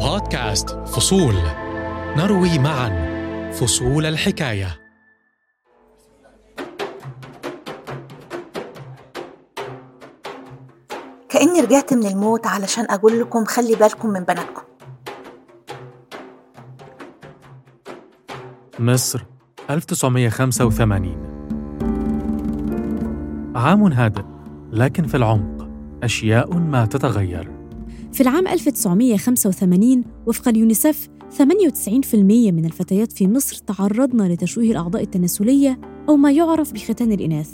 بودكاست فصول. نروي معا فصول الحكاية. كأني رجعت من الموت علشان أقول لكم خلي بالكم من بناتكم. مصر 1985 عام هادئ لكن في العمق أشياء ما تتغير. في العام 1985 وفق اليونيسف 98% من الفتيات في مصر تعرضن لتشويه الأعضاء التناسلية أو ما يعرف بختان الإناث.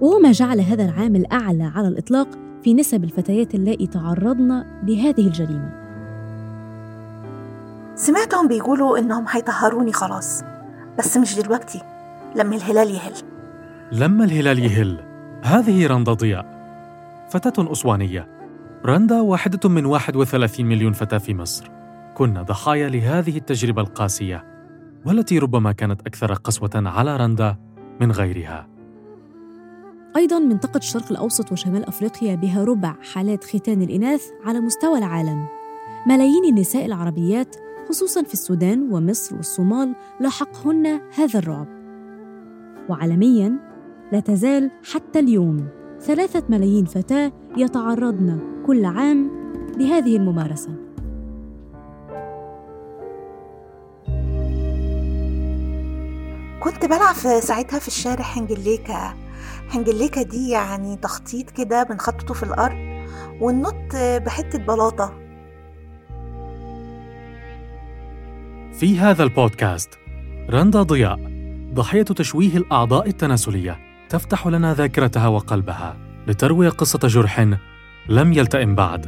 وهو ما جعل هذا العام الأعلى على الإطلاق في نسب الفتيات اللائي تعرضن لهذه الجريمة. سمعتهم بيقولوا إنهم هيطهروني خلاص بس مش دلوقتي لما الهلال يهل. لما الهلال يهل هذه رندا ضياء. فتاة أسوانية. رندا واحدة من 31 مليون فتاة في مصر. كنا ضحايا لهذه التجربة القاسية والتي ربما كانت أكثر قسوة على رندا من غيرها. أيضا منطقة الشرق الأوسط وشمال أفريقيا بها ربع حالات ختان الإناث على مستوى العالم. ملايين النساء العربيات خصوصا في السودان ومصر والصومال لاحقهن هذا الرعب. وعالميا لا تزال حتى اليوم. ثلاثة ملايين فتاة يتعرضن كل عام لهذه الممارسة. كنت بلعب في ساعتها في الشارع هنجليكا. هنجليكا دي يعني تخطيط كده بنخططه في الأرض وننط بحتة بلاطة. في هذا البودكاست رندا ضياء ضحية تشويه الأعضاء التناسلية. تفتح لنا ذاكرتها وقلبها لتروي قصة جرح لم يلتئم بعد.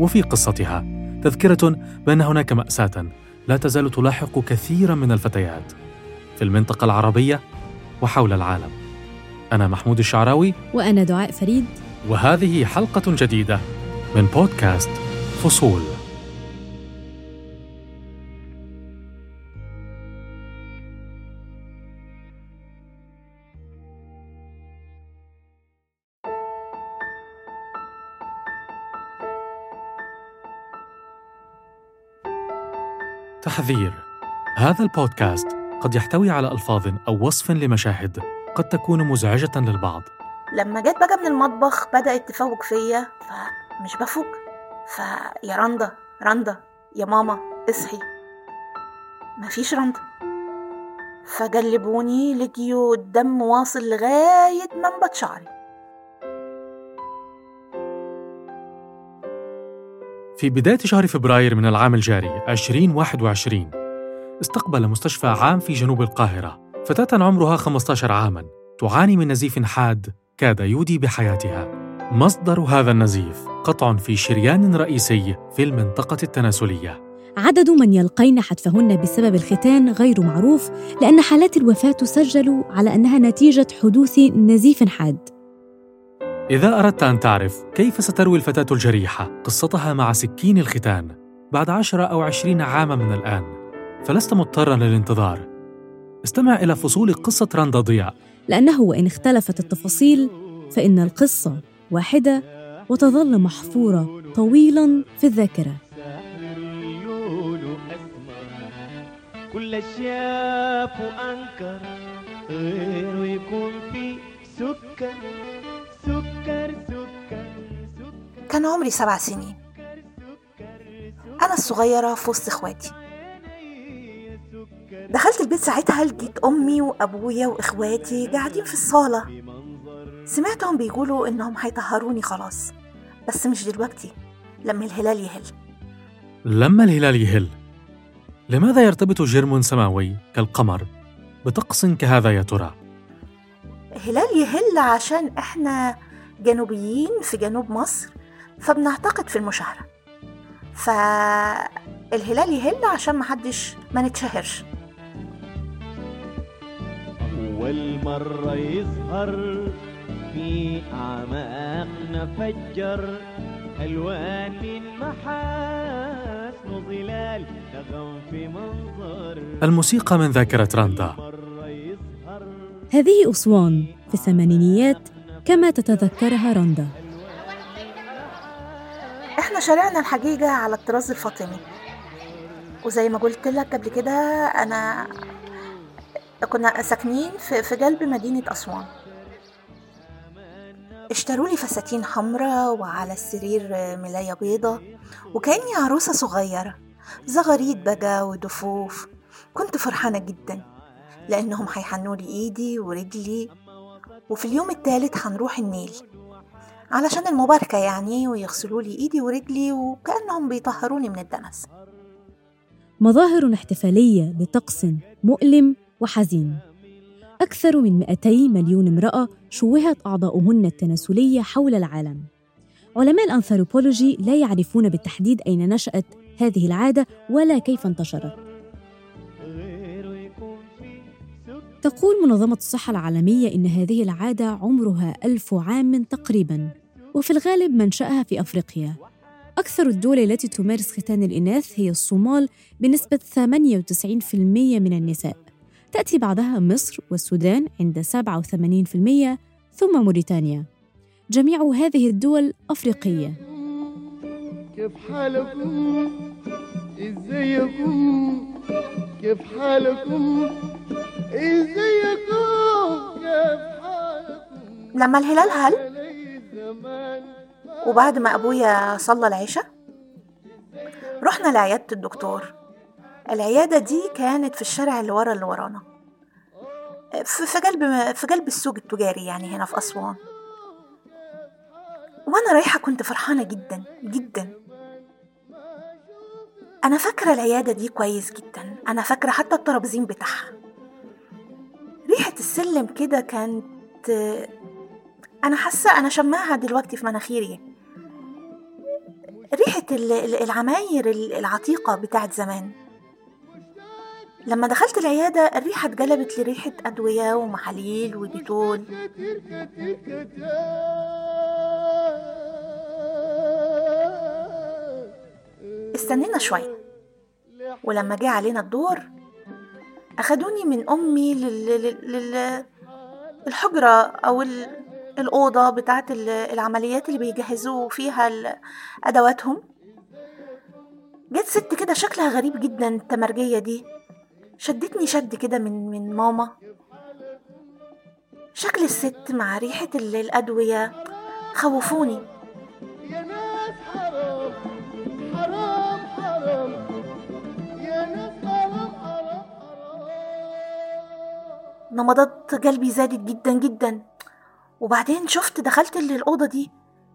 وفي قصتها تذكرة بأن هناك مأساة لا تزال تلاحق كثيرا من الفتيات في المنطقة العربية وحول العالم. أنا محمود الشعراوي وأنا دعاء فريد. وهذه حلقة جديدة من بودكاست فصول. تحذير. هذا البودكاست قد يحتوي على ألفاظ أو وصف لمشاهد قد تكون مزعجة للبعض. لما جيت بقى من المطبخ بدأت تفوق فيا فمش بفوق. فيا رندا رندا يا ماما اصحي. مفيش رندا. فجلبوني لقيوا الدم واصل لغاية منبت شعري. في بداية شهر فبراير من العام الجاري 2021 استقبل مستشفى عام في جنوب القاهرة فتاة عمرها 15 عاماً تعاني من نزيف حاد كاد يودي بحياتها. مصدر هذا النزيف قطع في شريان رئيسي في المنطقة التناسلية. عدد من يلقين حتفهن بسبب الختان غير معروف لأن حالات الوفاة تسجل على أنها نتيجة حدوث نزيف حاد. إذا أردت أن تعرف كيف ستروي الفتاة الجريحة قصتها مع سكين الختان بعد عشرة أو عشرين عاما من الآن فلست مضطرا للانتظار. استمع إلى فصول قصة رندا ضياء. لأنه وإن اختلفت التفاصيل فإن القصة واحدة وتظل محفورة طويلا في الذاكرة. كل شاف وأنكر غيره يكون في سكر. كان عمري سبع سنين. أنا الصغيرة في وسط إخواتي. دخلت البيت ساعتها لقيت أمي وأبويا وإخواتي قاعدين في الصالة. سمعتهم بيقولوا إنهم هيطهروني خلاص بس مش دلوقتي لما الهلال يهل. لما الهلال يهل لماذا يرتبط جرم سماوي كالقمر بطقس كهذا يا ترى؟ الهلال يهل عشان إحنا جنوبيين في جنوب مصر. فبنعتقد في المشاهرة فالهلال يهل عشان محدش ما نتشهرش. أول مرة يظهر في أعماقنا فجر ألوان من محاسن ظلال نغم في منظر. الموسيقى من ذاكرة رندا مرة يظهر هذه أسوان في الثمانينيات كما تتذكرها رندا إحنا شارعنا الحقيقة على الطراز الفاطمي. وزي ما قلت لك قبل كده أنا كنا ساكنين في, قلب مدينة أسوان. اشتروا لي فساتين حمراء وعلى السرير ملاية بيضة وكأني عروسة صغيرة. زغاريد بقى ودفوف. كنت فرحانة جدا لأنهم هيحنوا لي إيدي ورجلي. وفي اليوم التالت هنروح النيل. علشان المباركة يعني ويغسلوا لي إيدي ورجلي وكأنهم بيطهروني من الدنس. مظاهر احتفالية لطقس مؤلم وحزين. أكثر من 200 مليون امرأة شوهت أعضاؤهن التناسلية حول العالم. علماء الأنثروبولوجي لا يعرفون بالتحديد أين نشأت هذه العادة ولا كيف انتشرت. تقول منظمة الصحة العالمية إن هذه العادة عمرها ألف عام تقريباً وفي الغالب منشأها في أفريقيا. أكثر الدول التي تمارس ختان الإناث هي الصومال بنسبة 98% من النساء. تأتي بعدها مصر والسودان عند 87% ثم موريتانيا. جميع هذه الدول أفريقية. كيف حالكم؟ إزيكم؟ كيف حالكم؟ لما الهلال هل؟ وبعد ما أبويا صلى العشاء رحنا لعيادة الدكتور. العيادة دي كانت في الشارع اللي ورا اللي ورانا. في قلب في قلب السوق التجاري يعني هنا في أسوان. وأنا رايحة كنت فرحانة جدا جدا. أنا فاكرة العيادة دي كويس جدا. أنا فاكرة حتى الترابيزين بتاعها. السلم كده كانت أنا حاسة أنا شماها دلوقتي في مناخيري. ال- العماير ال- العتيقة بتاعت زمان. لما دخلت العيادة الريحة اتقلبت لريحة أدوية ومحاليل وديتول. استنينا شوية. ولما جه علينا الدور أخدوني من أمي لل... لل... لل... الحجرة أو ال... الأوضة بتاعت ال- العمليات اللي بيجهزوا فيها أدواتهم. جت ست كده شكلها غريب جدا التمرجية دي. شدتني شد كده من من ماما. شكل الست مع ريحة ال- الأدوية خوفوني. نبضات قلبي زادت جدا جدا. وبعدين شفت دخلت الأوضة دي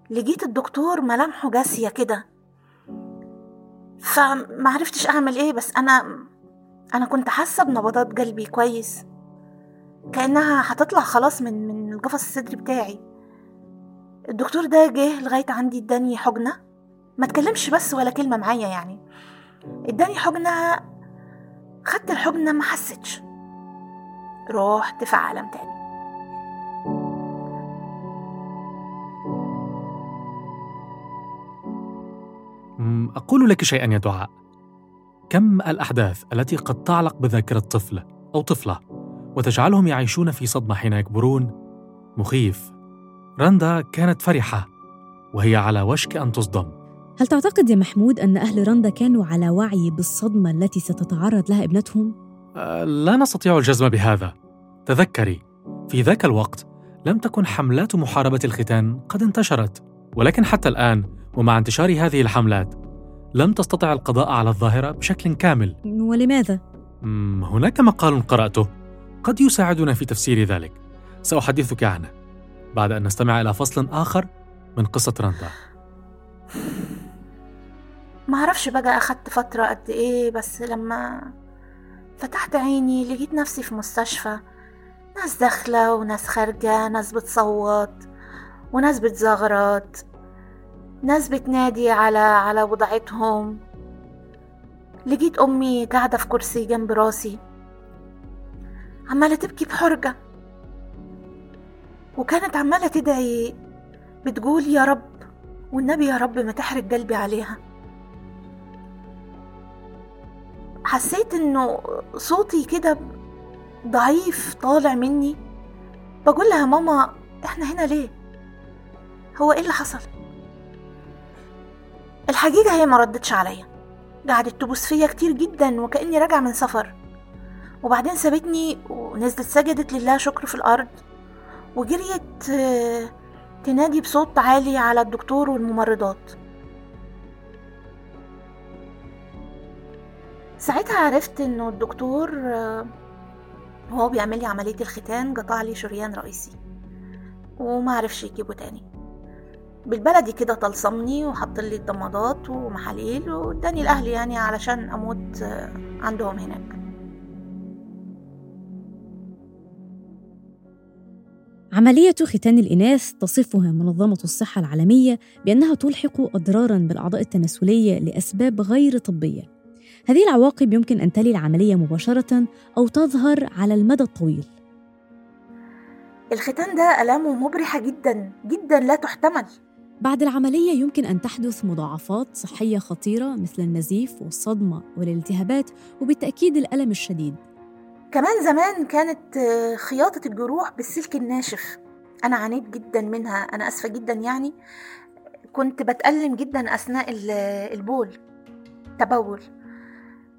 لقيت الدكتور ملامحه جاسية كده. فمعرفتش أعمل إيه بس أنا أنا كنت حاسة بنبضات قلبي كويس. كأنها هتطلع خلاص من من القفص الصدري بتاعي. الدكتور ده جه لغاية عندي اداني حجنة ما تكلمش بس ولا كلمة معايا يعني. اداني حجنة خدت الحجنة ما حسيتش. رحت في عالم تاني. أقول لك شيئا يا دعاء. كم الأحداث التي قد تعلق بذاكرة طفل أو طفلة وتجعلهم يعيشون في صدمة حين يكبرون؟ مخيف. رندا كانت فرحة وهي على وشك أن تصدم. هل تعتقد يا محمود أن أهل رندا كانوا على وعي بالصدمة التي ستتعرض لها ابنتهم؟ لا نستطيع الجزم بهذا. تذكري في ذاك الوقت لم تكن حملات محاربة الختان قد انتشرت ولكن حتى الآن ومع انتشار هذه الحملات لم تستطع القضاء على الظاهرة بشكل كامل. ولماذا؟ هناك مقال قرأته. قد يساعدنا في تفسير ذلك. سأحدثك عنه بعد أن نستمع إلى فصل آخر من قصة رندا. معرفش بقى أخدت فترة قد إيه بس لما فتحت عيني لقيت نفسي في مستشفى. ناس داخلة وناس خارجة ناس بتصوت وناس بتزغرط ناس بتنادي على على وضعتهم لقيت أمي قاعدة في كرسي جنب راسي عمالة تبكي بحرجة. وكانت عمالة تدعي بتقول يا رب والنبي يا رب ما تحرق قلبي عليها. حسيت إنه صوتي كده ضعيف طالع مني. بقول لها ماما إحنا هنا ليه؟ هو إيه اللي حصل؟ الحقيقة هي ما ردتش عليا. قعدت تبوس فيا كتير جدا وكأني راجعة من سفر. وبعدين سابتني ونزلت سجدت لله شكر في الأرض. وجريت آه، تنادي بصوت عالي على الدكتور والممرضات. ساعتها عرفت إنه الدكتور آه، وهو بيعمل لي عملية الختان قطع لي شريان رئيسي وما عرفش يجيبه تاني بالبلدي كده طلصمني وحط لي الضمادات ومحاليل واداني الاهل يعني علشان أموت آه، عندهم هناك عملية ختان الإناث تصفها منظمة الصحة العالمية بأنها تلحق أضراراً بالأعضاء التناسلية لأسباب غير طبية. هذه العواقب يمكن أن تلي العملية مباشرة أو تظهر على المدى الطويل. الختان ده ألامه مبرحة جدا جدا لا تحتمل. بعد العملية يمكن أن تحدث مضاعفات صحية خطيرة مثل النزيف والصدمة والالتهابات وبالتأكيد الألم الشديد. كمان زمان كانت آه، خياطة الجروح بالسلك الناشف. أنا عانيت جدا منها أنا أسفة جدا يعني. كنت بتألم جدا أثناء ال- البول. تبول.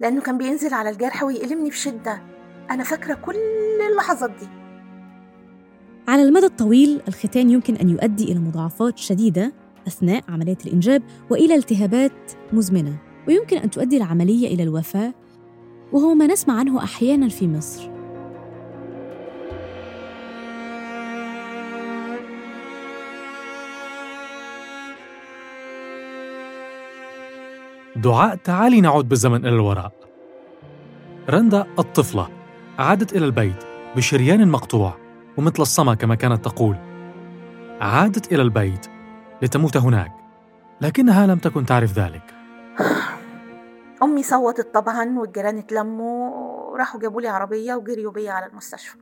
لأنه كان بينزل على الجرح ويألمني بشدة. أنا فاكرة كل اللحظات دي. على المدى الطويل الختان يمكن أن يؤدي إلى مضاعفات شديدة أثناء عملية الإنجاب وإلى التهابات مزمنة ويمكن أن تؤدي العملية إلى الوفاة وهو ما نسمع عنه أحيانا في مصر. دعاء تعالي نعود بالزمن إلى الوراء. رندا الطفلة عادت إلى البيت بشريان مقطوع ومتلصمة كما كانت تقول. عادت إلى البيت لتموت هناك لكنها لم تكن تعرف ذلك. أمي صوتت طبعا والجيران اتلموا وراحوا جابوا لي عربية وجريوا بيا على المستشفى.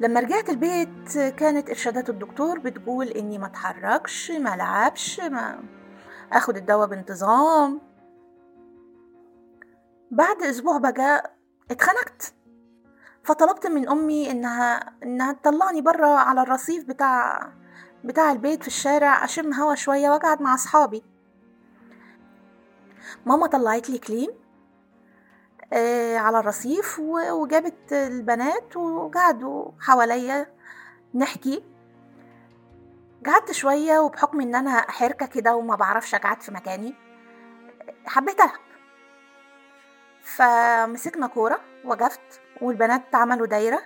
لما رجعت البيت كانت إرشادات الدكتور بتقول إني ما اتحركش ما لعبش ما أخد الدواء بانتظام. بعد أسبوع بقى اتخنقت. فطلبت من أمي إنها إنها تطلعني برا على الرصيف بتاع بتاع البيت في الشارع أشم هوا شوية وأقعد مع أصحابي. ماما طلعت لي كليم آه على الرصيف وجابت البنات وقعدوا حواليا نحكي. قعدت شوية وبحكم إن أنا حركة كده وما بعرفش أقعد في مكاني حبيت ألعب. فمسكنا كورة وقفت والبنات عملوا دايرة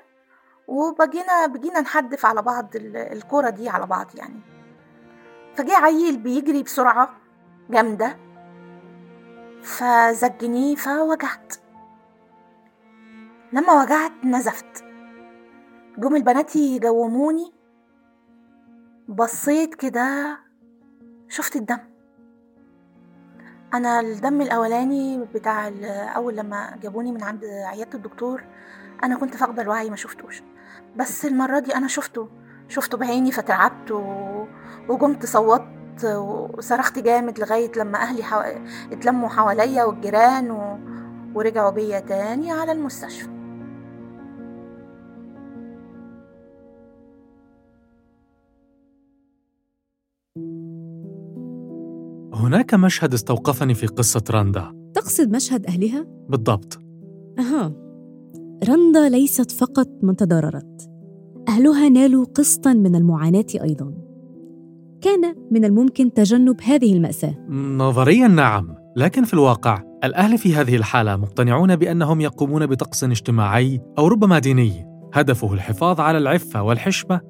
وبقينا بقينا نحدف على بعض ال- الكورة دي على بعض يعني. فجاء عيل بيجري بسرعة جامدة. فزجني فوجعت. لما وجعت نزفت. جم البنات يجوموني بصيت كده شفت الدم. أنا الدم الأولاني بتاع أول لما جابوني من عند عيادة الدكتور أنا كنت فاقدة الوعي ما شفتوش. بس المرة دي أنا شفته. شفته بعيني فترعبت و... وقمت صوتت وصرخت جامد لغاية لما أهلي حو... اتلموا حواليا والجيران و... ورجعوا بيا تاني على المستشفى. هناك مشهد استوقفني في قصة رندا تقصد مشهد أهلها؟ بالضبط. أها. رندا ليست فقط من تضررت أهلها نالوا قسطا من المعاناة أيضا. كان من الممكن تجنب هذه المأساة. نظريا نعم لكن في الواقع الأهل في هذه الحالة مقتنعون بأنهم يقومون بطقس اجتماعي أو ربما ديني. هدفه الحفاظ على العفة والحشمة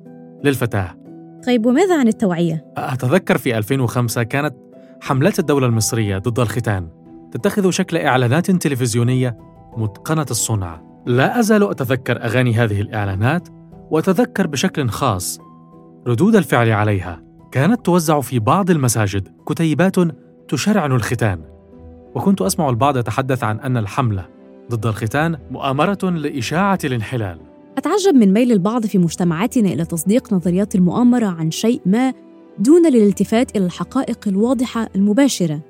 للفتاة. طيب وماذا عن التوعية؟ أتذكر في 2005 كانت حملات الدولة المصرية ضد الختان تتخذ شكل إعلانات تلفزيونية متقنة الصنع. لا أزال أتذكر أغاني هذه الإعلانات وأتذكر بشكل خاص ردود الفعل عليها. كانت توزع في بعض المساجد كتيبات تشرعن الختان وكنت أسمع البعض يتحدث عن أن الحملة ضد الختان مؤامرة لإشاعة الانحلال. أتعجب من ميل البعض في مجتمعاتنا إلى تصديق نظريات المؤامرة عن شيء ما دون الالتفات إلى الحقائق الواضحة المباشرة.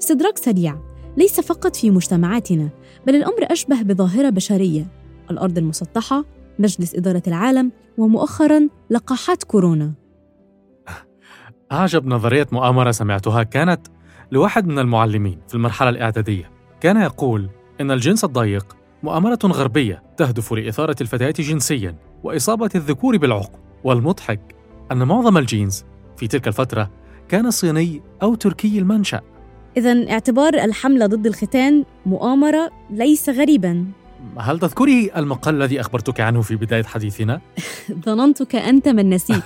استدراك سريع ليس فقط في مجتمعاتنا، بل الأمر أشبه بظاهرة بشرية. الأرض المسطحة، مجلس إدارة العالم، ومؤخراً لقاحات كورونا. أعجب نظرية مؤامرة سمعتها كانت لواحد من المعلمين في المرحلة الإعدادية كان يقول إن الجنس الضيق مؤامرة غربية تهدف لإثارة الفتيات جنسياً وإصابة الذكور بالعقم. والمضحك أن معظم الجينز في تلك الفترة كان صيني أو تركي المنشأ. إذا اعتبار الحملة ضد الختان مؤامرة ليس غريبا. هل تذكري المقال الذي أخبرتك عنه في بداية حديثنا؟ ظننتك أنت من نسيت.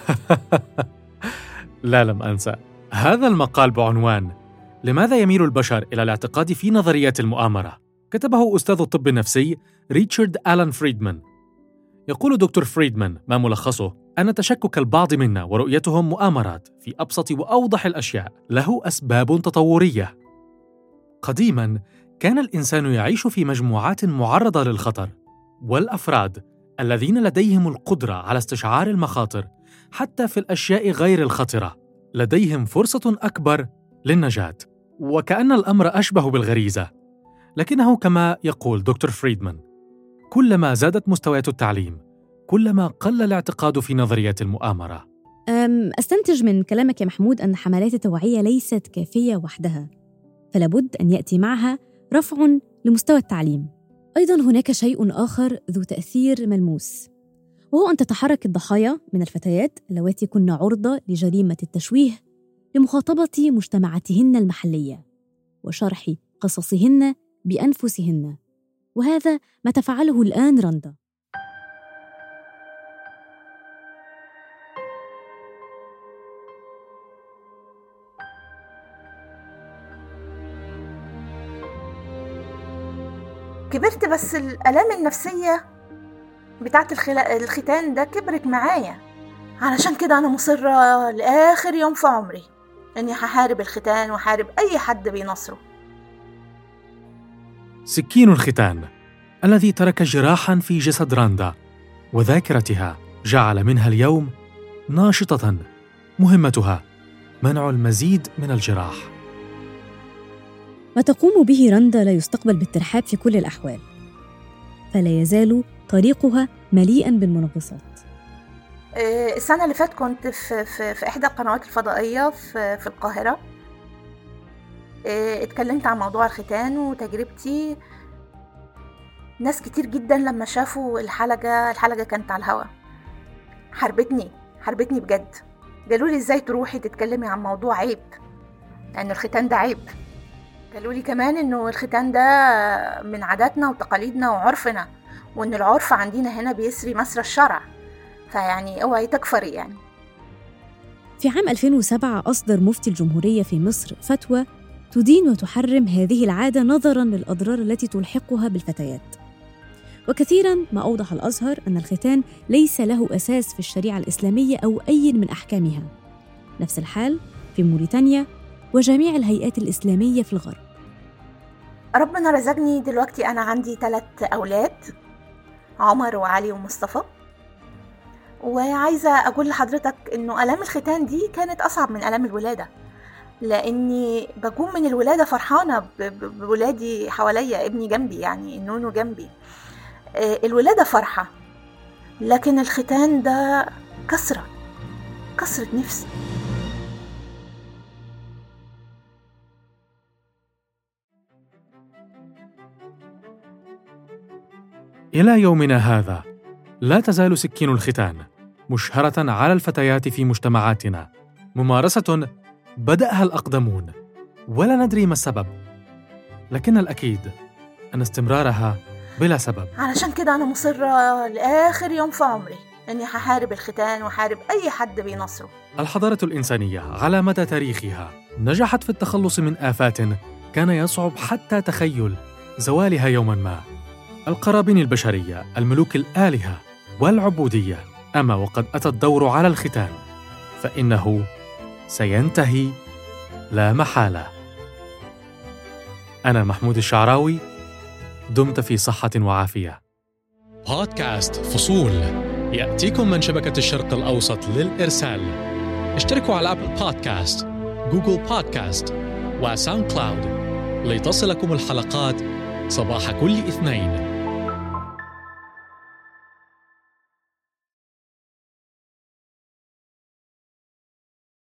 لا لم أنسى هذا المقال بعنوان لماذا يميل البشر إلى الاعتقاد في نظريات المؤامرة؟ كتبه أستاذ الطب النفسي ريتشارد آلان فريدمان. يقول دكتور فريدمان ما ملخصه أن تشكك البعض منا ورؤيتهم مؤامرات في أبسط وأوضح الأشياء. له أسباب تطورية. قديماً كان الإنسان يعيش في مجموعات معرضة للخطر والأفراد الذين لديهم القدرة على استشعار المخاطر حتى في الأشياء غير الخطرة. لديهم فرصة أكبر للنجاة. وكأن الأمر أشبه بالغريزة. لكنه كما يقول دكتور فريدمان كلما زادت مستويات التعليم كلما قل الاعتقاد في نظرية المؤامرة. أم أستنتج من كلامك يا محمود أن حملات التوعية ليست كافية وحدها فلابد أن يأتي معها رفع لمستوى التعليم. أيضا هناك شيء آخر ذو تأثير ملموس وهو أن تتحرك الضحايا من الفتيات اللواتي كن عرضة لجريمة التشويه لمخاطبة مجتمعاتهن المحلية وشرح قصصهن بأنفسهن. وهذا ما تفعله الآن رندا. كبرت بس الآلام النفسية بتاعت. الختان ده كبرت معايا. علشان كده أنا مصرة لآخر يوم في عمري إني هحارب الختان وحارب أي حد بينصره سكين الختان الذي ترك جراحا في جسد راندا وذاكرتها جعل منها اليوم ناشطة مهمتها منع المزيد من الجراح. ما تقوم به رندا لا يستقبل بالترحاب في كل الأحوال فلا يزال طريقها مليئا بالمنغصات. آه، السنة اللي فات كنت في, في, في إحدى القنوات الفضائية في, في القاهرة. اتكلمت عن موضوع الختان وتجربتي. ناس كتير جدا لما شافوا الحلقة الحلقة كانت على الهوا. حربتني حربتني بجد. قالوا لي إزاي تروحي تتكلمي عن موضوع عيب؟ لأن الختان ده عيب. قالوا لي كمان إنه الختان ده من عاداتنا وتقاليدنا وعرفنا وإن العرف عندنا هنا بيسري مسرى الشرع. فيعني أوعي تكفري يعني. في عام 2007 أصدر مفتي الجمهورية في مصر فتوى تدين وتحرم هذه العادة نظراً للأضرار التي تلحقها بالفتيات. وكثيراً ما أوضح الأزهر أن الختان ليس له أساس في الشريعة الإسلامية أو أي من أحكامها. نفس الحال في موريتانيا وجميع الهيئات الإسلامية في الغرب. ربنا رزقني دلوقتي أنا عندي ثلاث أولاد عمر وعلي ومصطفى وعايزة أقول لحضرتك إنه آلام الختان دي كانت أصعب من آلام الولادة لأني بقوم من ب- ب- بولادي حواليا ابني جنبي يعني النونو جنبي. آه، الولادة فرحة لكن الختان ده كسرة كسرة نفس. إلى يومنا هذا لا تزال سكين الختان مشهرة على الفتيات في مجتمعاتنا ممارسة بدأها الأقدمون. ولا ندري ما السبب. لكن الأكيد أن استمرارها بلا سبب. علشان كده أنا مصرة لآخر يوم في عمري إني هحارب الختان وحارب أي حد بينصره. الحضارة الإنسانية على مدى تاريخها نجحت في التخلص من آفات كان يصعب حتى تخيل زوالها يوما ما. القرابين البشرية الملوك الآلهة والعبودية. أما وقد أتى الدور على الختان فإنه سينتهي. لا محالة. أنا محمود الشعراوي دمت في صحة وعافية. بودكاست فصول. يأتيكم من شبكة الشرق الأوسط للإرسال. اشتركوا على أبل بودكاست جوجل بودكاست وساوند كلاود لتصلكم الحلقات صباح كل اثنين.